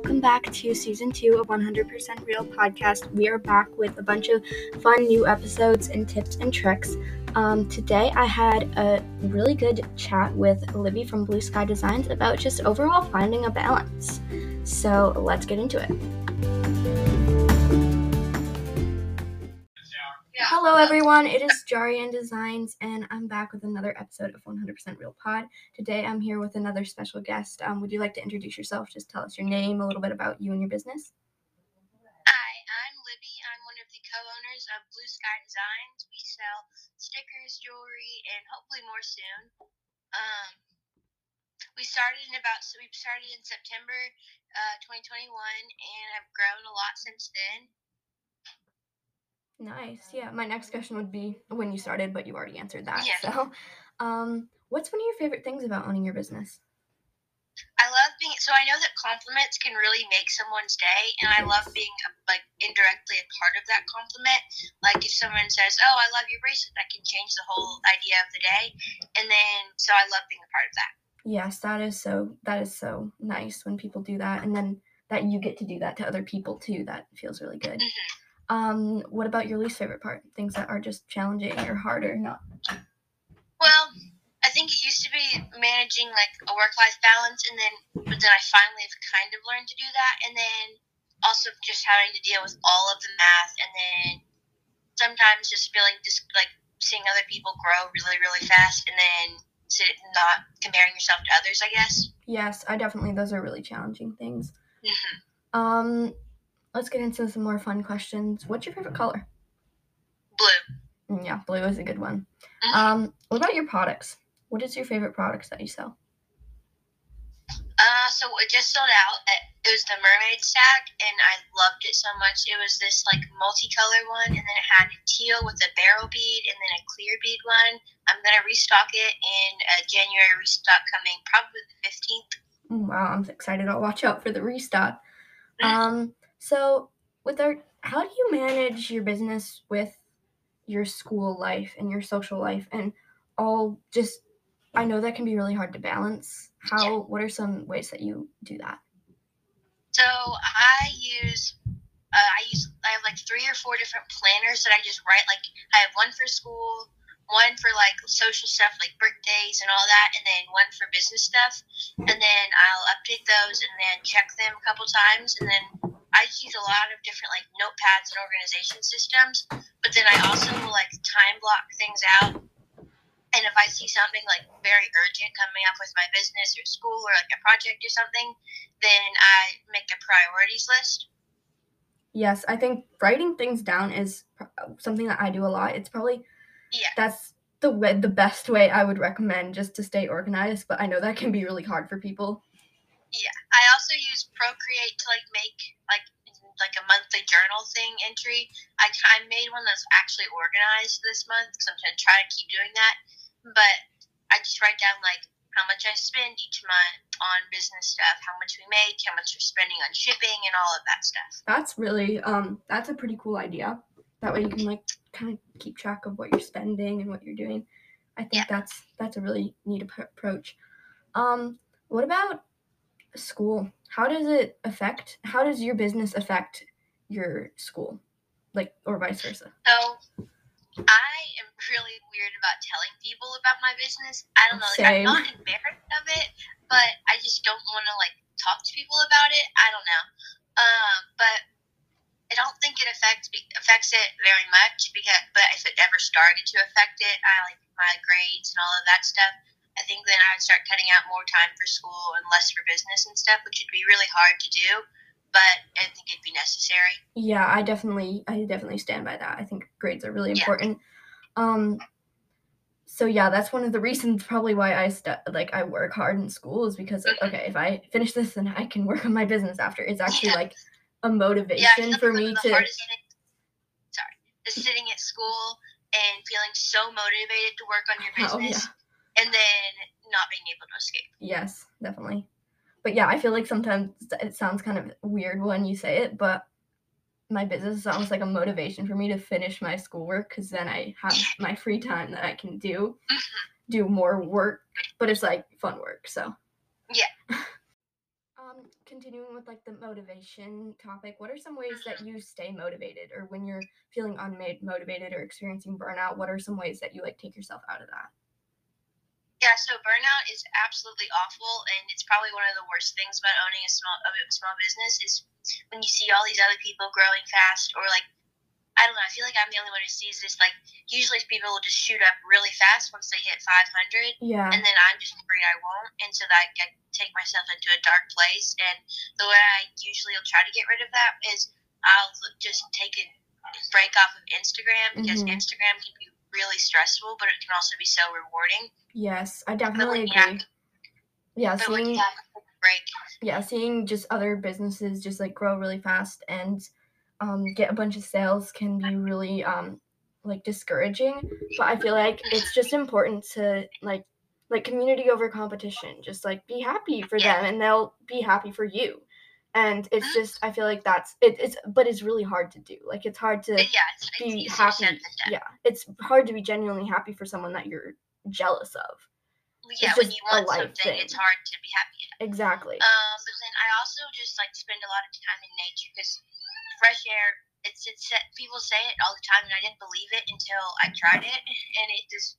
welcome back to season two of 100% Real podcast. We are back with a bunch of fun new episodes and tips and tricks. Um, today, I had a really good chat with Libby from Blu Sky Designs about just overall finding a balance. So, let's get into it. Hello, everyone. It is Jarian Designs, and I'm back with another episode of 100% Real Pod. Today, I'm here with another special guest. Um, would you like to introduce yourself? Just tell us your name, a little bit about you and your business. Hi, I'm Libby. I'm one of the co-owners of Blu Sky Designs. We sell stickers, jewelry, and hopefully more soon. Um, we started in about so we started in September uh, 2021, and have grown a lot since then. Nice. Yeah. My next question would be when you started, but you already answered that. Yeah. So, um, what's one of your favorite things about owning your business? I love being so I know that compliments can really make someone's day, and I love being a, like indirectly a part of that compliment. Like if someone says, "Oh, I love your bracelet," that can change the whole idea of the day, and then so I love being a part of that. Yes, that is so. That is so nice when people do that, and then that you get to do that to other people too. That feels really good. Mhm. Um, what about your least favorite part? Things that are just challenging or harder? Not. Well, I think it used to be managing like a work life balance, and then but then I finally have kind of learned to do that, and then also just having to deal with all of the math, and then sometimes just feeling just like seeing other people grow really really fast, and then not comparing yourself to others. I guess. Yes, I definitely. Those are really challenging things. hmm Um, let's get into some more fun questions. What's your favorite color? Blue. Mm, Yeah, blue is a good one. Mhm. Um, what about your products? What is your favorite products that you sell? Uh, so it just sold out. It was the mermaid stack, and I loved it so much. It was this like multicolor one, and then it had a teal with a barrel bead, and then a clear bead one. I'm gonna restock it in uh, January restock coming probably the fifteenth. Mm, Wow, I'm excited. I'll watch out for the restock. Um, so with our, how do you manage your business with your school life and your social life and all just I know that can be really hard to balance. How what are some ways that you do that? So I use. Uh, I use I have like three or four different planners that I just write like I have one for school, one for like social stuff like birthdays and all that, and then one for business stuff. And then I'll update those and then check them a couple times. And then I use a lot of different like notepads and organization systems. But then I also will like time block things out. And if I see something like very urgent coming up with my business or school or like a project or something, then I make a priorities list. Yes, I think writing things down is something that I do a lot. It's probably Yeah. that's the way the best way I would recommend just to stay organized, but I know that can be really hard for people. Yeah, I also use Procreate to like make like like a monthly journal thing entry. I, I made one that's actually organized this month because I'm gonna try to keep doing that. But I just write down like how much I spend each month on business stuff, how much we make, how much we're spending on shipping, and all of that stuff. That's really um that's a pretty cool idea. That way you can like kind of keep track of what you're spending and what you're doing. I think Yeah. that's that's a really neat ap- approach. Um what about school? How does it affect how does your business affect your school? Like or vice versa? So I am really weird about telling people about my business. I don't know, like, I'm not embarrassed of it, but I just don't want to like talk to people about it. I don't know, um, but I don't think it affects affects it very much because. But if it ever started to affect it, I like my grades and all of that stuff. I think then I would start cutting out more time for school and less for business and stuff, which would be really hard to do. But I think it'd be necessary. Yeah, I definitely I definitely stand by that. I think grades are really Yeah. important. Um so yeah, that's one of the reasons probably why I stu- like I work hard in school is because Mhm. okay, if I finish this then I can work on my business after. It's actually Yeah. like a Yeah, motivation think for me to sorry, is sitting at school and feeling so motivated to work on your Oh, business, and then not being able to escape. Yes, definitely. But yeah, I feel like sometimes it sounds kind of weird when you say it, but my business is almost like a motivation for me to finish my schoolwork because then I have my free time that I can do do more work, but it's like fun work. So Yeah. um, continuing with like the motivation topic, what are some ways that you stay motivated, or when you're feeling unmotivated or experiencing burnout, what are some ways that you like take yourself out of that? Yeah, so burnout is absolutely awful, and it's probably one of the worst things about owning a small a small business is when you see all these other people growing fast, or like I don't know. I feel like I'm the only one who sees this. Like usually people will just shoot up really fast once they hit 500, Yeah. and then I'm just worried I won't, and so that I take myself into a dark place. And the way I usually will try to get rid of that is I'll just take a break off of Instagram because Mhm. Instagram can be really stressful, but it can also be so rewarding. Yes, I definitely have, agree. Yeah, but seeing you have to take a break, yeah, seeing just other businesses just like grow really fast and um, get a bunch of sales can be really um, like discouraging. But I feel like it's just important to like like community over competition. Just like be happy for Yeah. them, and they'll be happy for you. And it's Mhm. just I feel like that's it, it's but it's really hard to do. Like it's hard to yeah, it's, it's be easier happy. said than done. Yeah, it's hard to be genuinely happy for someone that you're jealous of. Yeah, It's when you want something, it's hard to be happy. at. Exactly. Um, but then I also just like spend a lot of time in nature because fresh air. It's it's people say it all the time, and I didn't believe it until I tried it, and it just.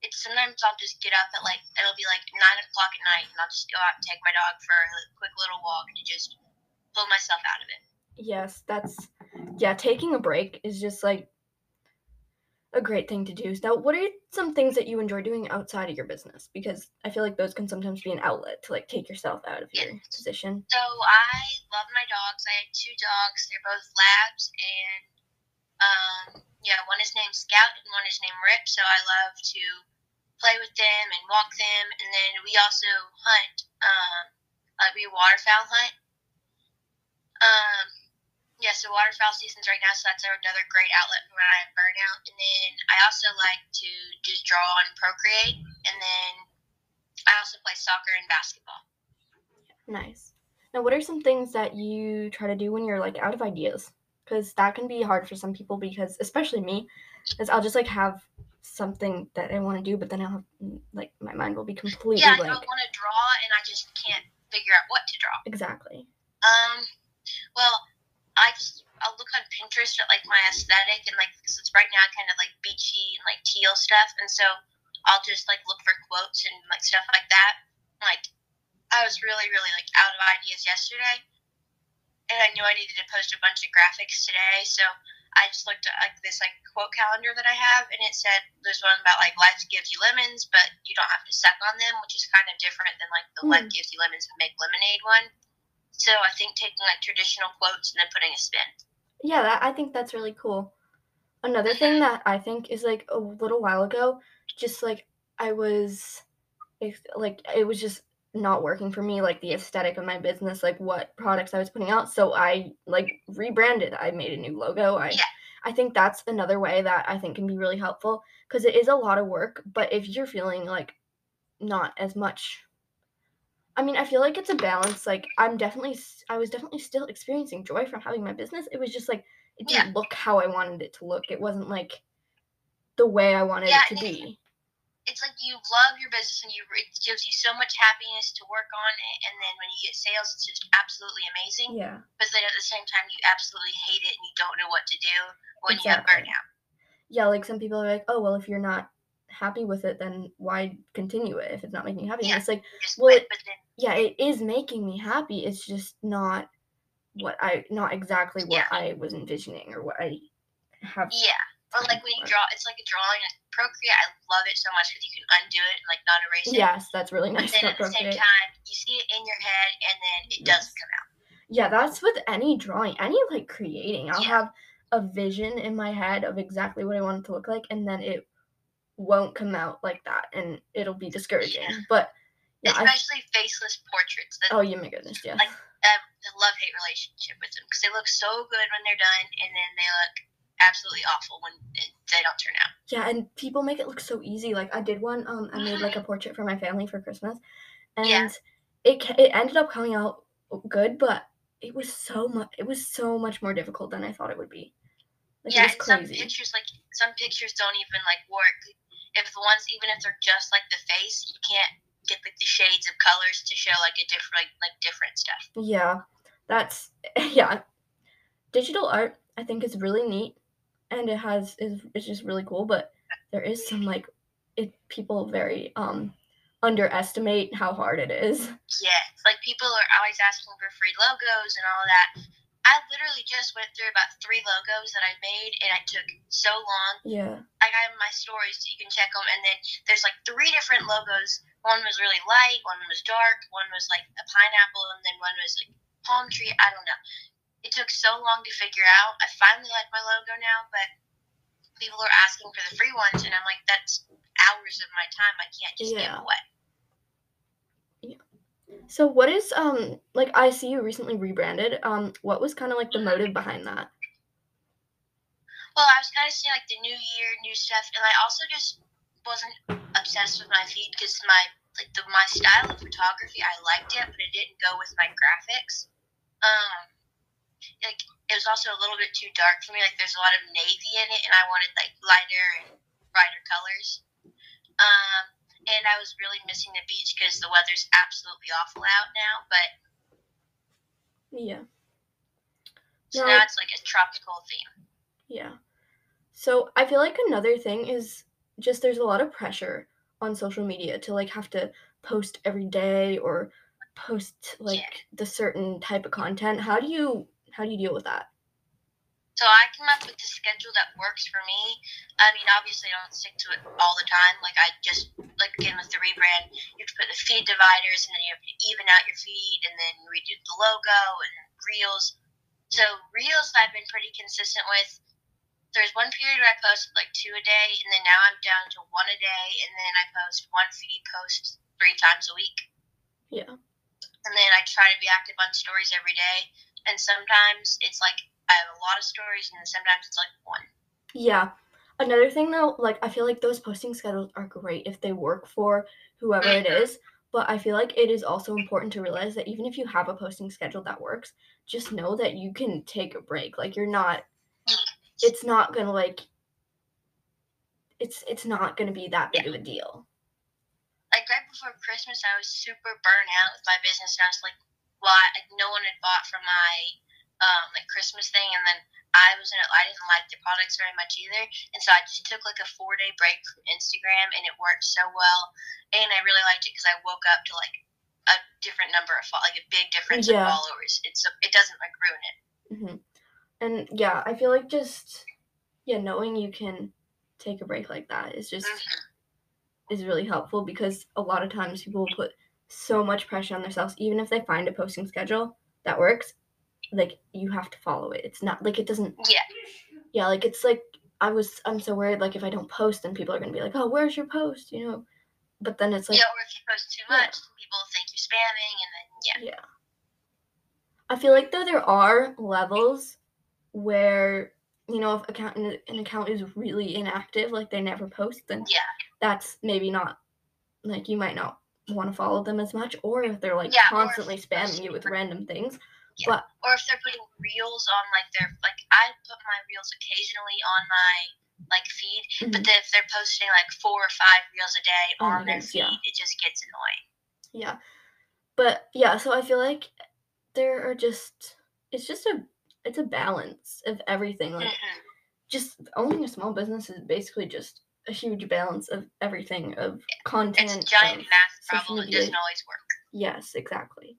It's sometimes I'll just get up at like it'll be like nine o'clock at night, and I'll just go out and take my dog for a quick little walk to just pull myself out of it. Yes, that's yeah, taking a break is just like a great thing to do. So, what are some things that you enjoy doing outside of your business? Because I feel like those can sometimes be an outlet to like take yourself out of your Yes. position. So I love my dogs. I have two dogs. They're both labs, and um, yeah, one is named Scout and one is named Rip. So I love to play with them and walk them, and then we also hunt. Um, like we waterfowl hunt. Um, yeah, so waterfowl season's right now, so that's another great outlet for when I have burnout. And then I also like to just draw and procreate, and then I also play soccer and basketball. Nice. Now, what are some things that you try to do when you're like out of ideas? Because that can be hard for some people. Because especially me, is I'll just like have something that I want to do, but then I'll have mm, like my mind will be completely yeah, I don't want to draw, and I just can't figure out what to draw. Exactly. Um, well, I just I'll look on Pinterest at like my aesthetic and like because it's right now kind of like beachy and like teal stuff, and so I'll just like look for quotes and like stuff like that. Like I was really really like out of ideas yesterday, and I knew I needed to post a bunch of graphics today, so I just looked at like this like quote calendar that I have, and it said there's one about like life gives you lemons, but you don't have to suck on them, which is kind of different than like the life Hmm. gives you lemons and make lemonade one. So I think taking like traditional quotes and then putting a spin. Yeah, that, I think that's really cool. Another thing that I think is like a little while ago, just like I was, like it was just not working for me, like the aesthetic of my business, like what products I was putting out. So I like rebranded. I made a new logo. I, Yeah. I think that's another way that I think can be really helpful because it is a lot of work. But if you're feeling like not as much I mean, I feel like it's a balance. Like I'm definitely, i was definitely still experiencing joy from having my business. It was just like it didn't look how I wanted it to look. It wasn't like the way I wanted Yeah, it to be. It's like you love your business and you it gives you so much happiness to work on it, and then when you get sales, it's just absolutely amazing. Yeah, But then at the same time, you absolutely hate it and you don't know what to do when you have Exactly. burnout. yeah. Like some people are like, oh well, if you're not happy with it, then why continue it if it's not making you happy? And Yeah. it's like, Well, quit, it- but then yeah, it is making me happy. It's just not what I, not exactly what Yeah. I was envisioning or what I have. yeah. Or like when you draw, it's like a drawing. Like Procreate, I love it so much because you can undo it and like not erase it. Yes, that's really But nice then about at the same time, you see it in your head, and then it Yes. doesn't come out. Yeah, that's with any drawing, any like creating. I'll Yeah. have a vision in my head of exactly what I want it to look like, and then it won't come out like that, and it'll be discouraging. Yeah. But yeah, I, Especially faceless portraits. That oh, yeah, my goodness, yeah. Like- um, a love hate relationship with them because they look so good when they're done, and then they look absolutely awful when it, they don't turn out. Yeah, and people make it look so easy. Like I did one. Um, I made like a portrait for my family for Christmas, and Yeah. it it ended up coming out good, but it was so much. It was so much more difficult than I thought it would be. Like yeah, it and was some pictures like some pictures don't even like work. If the ones, even if they're just like the face, you can't get like the shades of colors to show like a different like, like different stuff. Yeah, that's yeah. Digital art I think is really neat, and it has is it's just really cool. But there is some like it people very um underestimate how hard it is. Yeah, like people are always asking for free logos and all that. I literally just went through about three logos that I made, and I took so long. Yeah. I got my stories, so you can check them. And then there's like three different logos. One was really light, one was dark, one was like a pineapple, and then one was like palm tree. I don't know. It took so long to figure out. I finally like my logo now, but people are asking for the free ones, and I'm like, that's hours of my time I can't just Yeah. give away. Yeah. So what is um like I see you recently rebranded. Um, what was kind of like the motive behind that? Well, I was kind of seeing like the new year, new stuff, and I also just wasn't obsessed with my feed because my like the my style of photography, I liked it, but it didn't go with my graphics. Um, like it was also a little bit too dark for me. Like there's a lot of navy in it, and I wanted like lighter and brighter colors. Um, and I was really missing the beach because the weather's absolutely awful out now. But Yeah. so No. now it's like a tropical theme. Yeah. So I feel like another thing is just there's a lot of pressure on social media to like have to post every day or post like the certain type of content. How do you how do you deal with that? So I came up with a schedule that works for me. I mean, obviously, I don't stick to it all the time. Like I just like again with the rebrand, you have to put the feed dividers, and then you have to even out your feed, and then redo the logo and reels. So reels, I've been pretty consistent with. There's one period where I posted like two a day, and then now I'm down to one a day, and then I post one feed post three times a week, Yeah. and then I try to be active on stories every day. And sometimes it's like I have a lot of stories, and then sometimes it's like one. Yeah. Another thing though, like I feel like those posting schedules are great if they work for whoever it Mhm. is, but I feel like it is also important to realize that even if you have a posting schedule that works, just know that you can take a break. Like you're not it's not going to like it's it's not going to be that big of a deal. like right before Christmas, I was super burnt out with my business, and I was like, "Well, I, no one had bought from my um, like Christmas thing," and then I wasn't, I didn't like the products very much either, and so I just took like a four day break from Instagram, and it worked so well, and I really liked it because I woke up to like a different number of fo- like a big difference Yeah. in followers. It's it doesn't like ruin it. hmm And yeah, I feel like just yeah, knowing you can take a break like that is just Mhm. is really helpful because a lot of times people will put so much pressure on themselves even if they find a posting schedule that works like you have to follow it it's not like it doesn't Yeah, yeah like it's like i was i'm so worried like if i don't post then people are to be like oh where's your post you know but then it's like yeah. Or if you post too much, then people think you're spamming, and then yeah. yeah i feel like though there are levels where you know if account an account is really inactive like they never post then Yeah. that's maybe not like you might not want to follow them as much or if they're like Yeah, constantly spamming you with random things Yeah. But, or if they're putting reels on like their like I put my reels occasionally on my like feed, but Mhm. then if they're posting like four or five reels a day Oh on their goodness, feed, yeah. it just gets annoying. yeah but yeah so i feel like there are just it's just a it's a balance of everything like Mhm. just owning a small business is basically just a huge balance of everything of content It's a giant math problem. It media. doesn't always work. yes exactly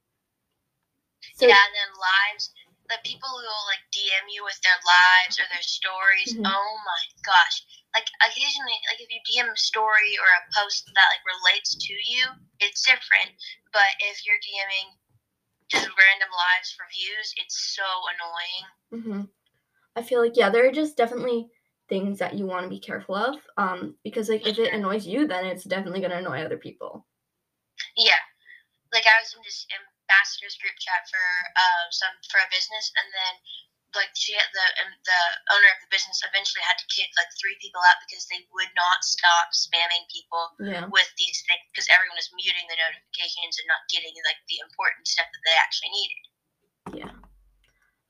so yeah, and then lives. The people who will like DM you with their lives or their stories. Mhm. Oh my gosh! Like occasionally, like if you DM a story or a post that like relates to you, it's different. But if you're DMing just random lives for views, it's so annoying. Mm-hmm. I feel like yeah, there are just definitely things that you want to be careful of. Um, because like if it annoys you, then it's definitely gonna annoy other people. Yeah, like I was in this ambassadors group chat for uh some for a business, and then like she had the um, the owner of the business eventually had to kick like three people out because they would not stop spamming people Yeah. with these things because everyone is muting the notifications and not getting like the important stuff that they actually needed. Yeah.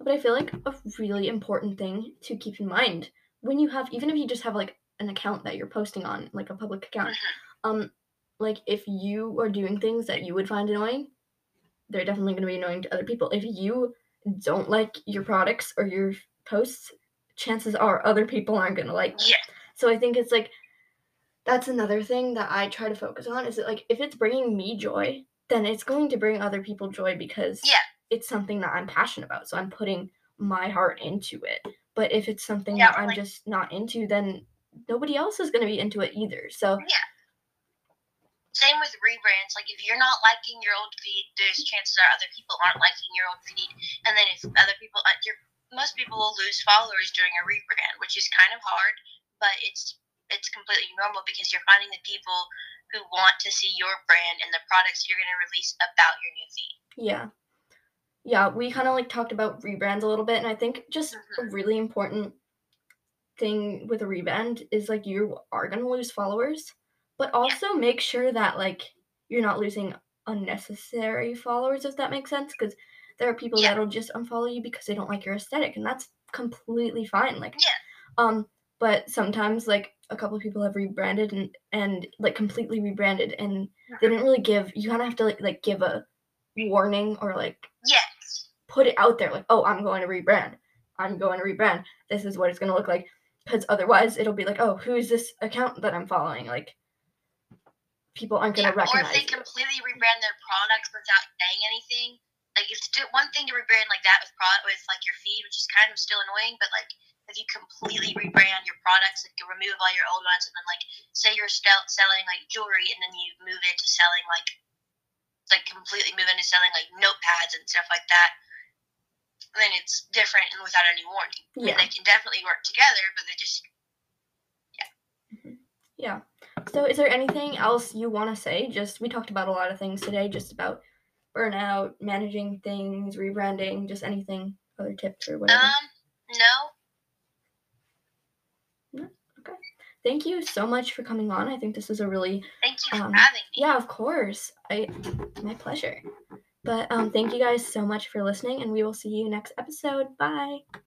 But I feel like a really important thing to keep in mind when you have even if you just have like an account that you're posting on, like a public account, Mhm. um like if you are doing things that you would find annoying, they're definitely going to be annoying to other people. If you don't like your products or your posts, chances are other people aren't going to like them. Yeah. So I think it's like that's another thing that I try to focus on is that like if it's bringing me joy, then it's going to bring other people joy because Yeah. it's something that I'm passionate about. So I'm putting my heart into it. But if it's something Yeah, that I'm like- just not into, then nobody else is going to be into it either. So yeah. Same with rebrands. Like if you're not liking your old feed, there's chances are other people aren't liking your old feed, and then if other people, uh, your most people will lose followers during a rebrand, which is kind of hard, but it's it's completely normal because you're finding the people who want to see your brand and the products you're going to release about your new feed. Yeah. Yeah, we kind of like talked about rebrands a little bit, and I think just a really important thing with a rebrand is like you are going to lose followers, but also make sure that like you're not losing unnecessary followers, if that makes sense, because there are people Yeah. that'll just unfollow you because they don't like your aesthetic, and that's completely fine. Like, Yeah. um, but sometimes like a couple of people have rebranded and and like completely rebranded, and they didn't really give. You kind of have to like like give a warning or like Yes. Put it out there like oh i'm going to rebrand i'm going to rebrand this is what it's going to look like because otherwise it'll be like oh who is this account that i'm following like people aren't going Yeah, to or if they you. completely rebrand their products without saying anything, like it's one thing to rebrand like that with product with like your feed, which is kind of still annoying. But like if you completely rebrand your products, like you remove all your old ones, and then like say you're still selling like jewelry, and then you move into selling like like completely move into selling like notepads and stuff like that. Then it's different and without any warning. Yeah they can definitely work together, but they just yeah Yeah. so is there anything else you want to say just we talked about a lot of things today just about burnout managing things rebranding just anything other tips or whatever um no. No. Okay. Thank you so much for coming on i think this was a really Thank you for Um, having me. Yeah, of course. I my pleasure. But um thank you guys so much for listening and we will see you next episode. Bye.